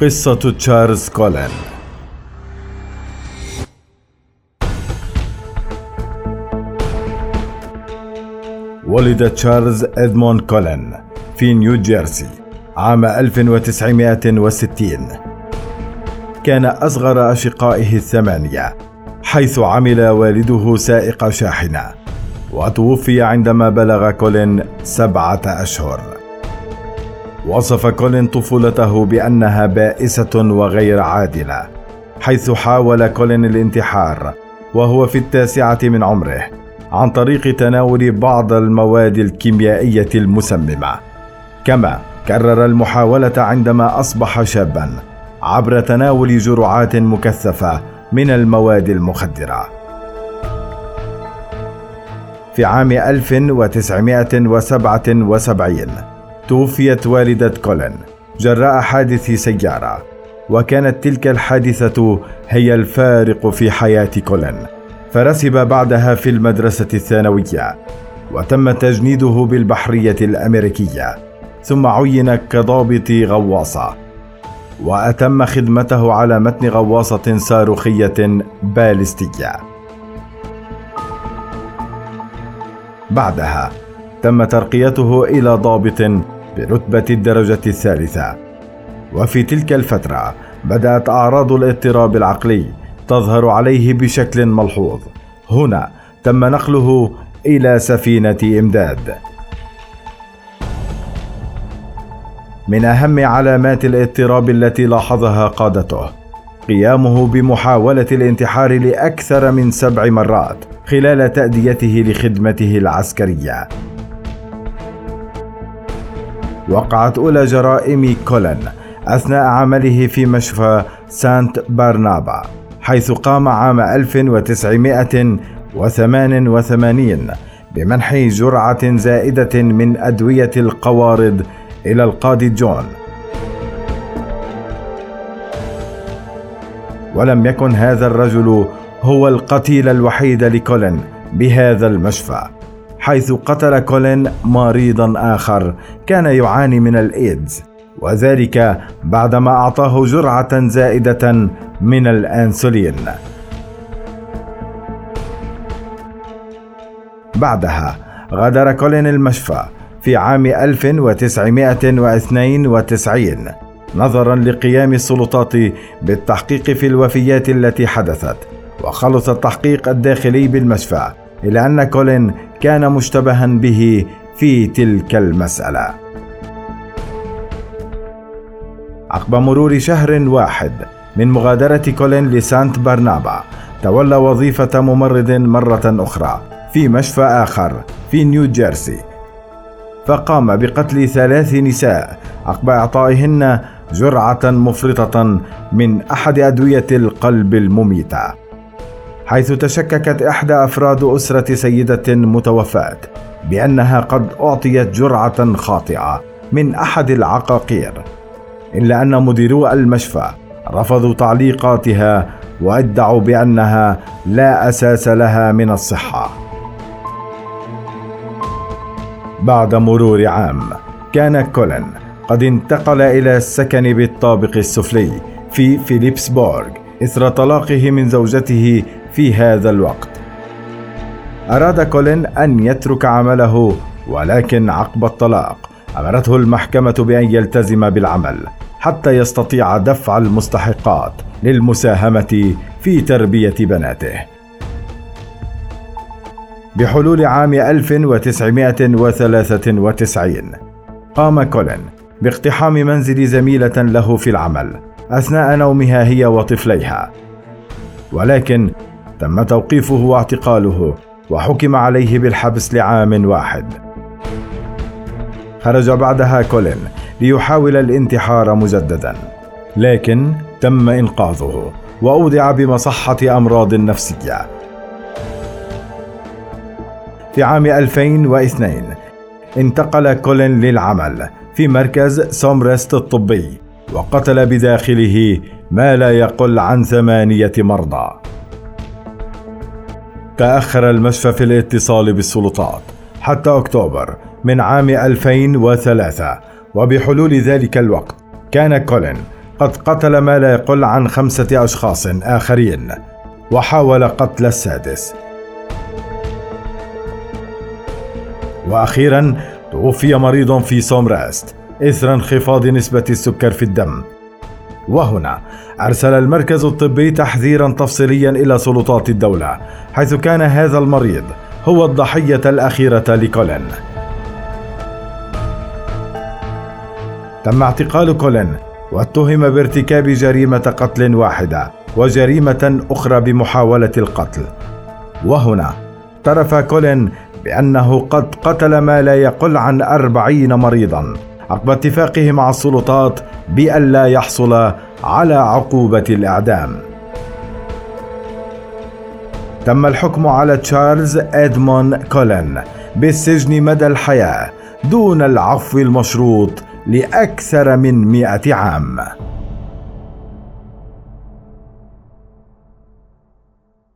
قصة تشارلز كولين. ولد تشارلز إدموند كولين في نيو جيرسي عام 1960 كان أصغر أشقائه الثمانية حيث عمل والده سائق شاحنة وتوفي عندما بلغ كولين سبعة أشهر. وصف كولين طفولته بأنها بائسة وغير عادلة حيث حاول كولين الانتحار وهو في التاسعة من عمره عن طريق تناول بعض المواد الكيميائية المسممة. كما كرر المحاولة عندما أصبح شابا عبر تناول جرعات مكثفة من المواد المخدرة. في عام 1977 توفيت والدة كولين جراء حادث سيارة وكانت تلك الحادثة هي الفارق في حياة كولين فرسب بعدها في المدرسة الثانوية وتم تجنيده بالبحرية الأمريكية ثم عين كضابط غواصة وأتم خدمته على متن غواصة صاروخية باليستية. بعدها تم ترقيته إلى ضابط برتبة الدرجة الثالثة. وفي تلك الفترة بدأت أعراض الاضطراب العقلي تظهر عليه بشكل ملحوظ. هنا تم نقله إلى سفينة إمداد. من أهم علامات الاضطراب التي لاحظها قادته قيامه بمحاولة الانتحار لأكثر من سبع مرات خلال تأديته لخدمته العسكرية. وقعت أولى جرائم كولن أثناء عمله في مشفى سانت بارنابا حيث قام عام 1988 بمنح جرعة زائدة من أدوية القوارض إلى القاضي جون. ولم يكن هذا الرجل هو القتيل الوحيد لكولين بهذا المشفى. حيث قتل كولين مريضا آخر كان يعاني من الإيدز وذلك بعدما أعطاه جرعة زائدة من الأنسولين. بعدها غادر كولين المشفى في عام 1992 نظرا لقيام السلطات بالتحقيق في الوفيات التي حدثت وخلص التحقيق الداخلي بالمشفى إلى أن كولين كان مشتبها به في تلك المسألة. عقب مرور شهر واحد من مغادرة كولين لسانت برنابا تولى وظيفة ممرض مرة أخرى في مشفى آخر في نيو جيرسي. فقام بقتل ثلاث نساء عقب إعطائهن جرعة مفرطة من أحد أدوية القلب المميتة. حيث تشككت إحدى أفراد أسرة سيدة متوفاة بأنها قد أعطيت جرعة خاطئة من أحد العقاقير إلا أن مديرو المشفى رفضوا تعليقاتها وأدعوا بأنها لا أساس لها من الصحة. بعد مرور عام كان كولن قد انتقل إلى السكن بالطابق السفلي في فيليبسبورغ إثر طلاقه من زوجته في هذا الوقت. أراد كولين أن يترك عمله ولكن عقب الطلاق أمرته المحكمة بأن يلتزم بالعمل حتى يستطيع دفع المستحقات للمساهمة في تربية بناته. بحلول عام 1993 قام كولين باقتحام منزل زميلة له في العمل أثناء نومها هي وطفليها ولكن تم توقيفه واعتقاله وحكم عليه بالحبس لعام واحد. خرج بعدها كولين ليحاول الانتحار مجددا لكن تم إنقاذه واودع بمصحة أمراض نفسية. في عام 2002 انتقل كولين للعمل في مركز سومرست الطبي وقتل بداخله ما لا يقل عن ثمانية مرضى. تأخر المشفى في الاتصال بالسلطات حتى أكتوبر من عام 2003 وبحلول ذلك الوقت كان كولين قد قتل ما لا يقل عن خمسة أشخاص آخرين وحاول قتل السادس. وأخيرا توفي مريض في سومراست إثر انخفاض نسبة السكر في الدم وهنا أرسل المركز الطبي تحذيرا تفصيليا إلى سلطات الدولة حيث كان هذا المريض هو الضحية الأخيرة لكولين تم اعتقال كولين واتهم بارتكاب جريمة قتل واحدة وجريمة أخرى بمحاولة القتل. وهنا اعترف كولين بأنه قد قتل ما لا يقل عن أربعين مريضا. عقب اتفاقه مع السلطات بألا يحصل على عقوبة الإعدام. تم الحكم على تشارلز إدمون كولين بالسجن مدى الحياة دون العفو المشروط لأكثر من مئة عام.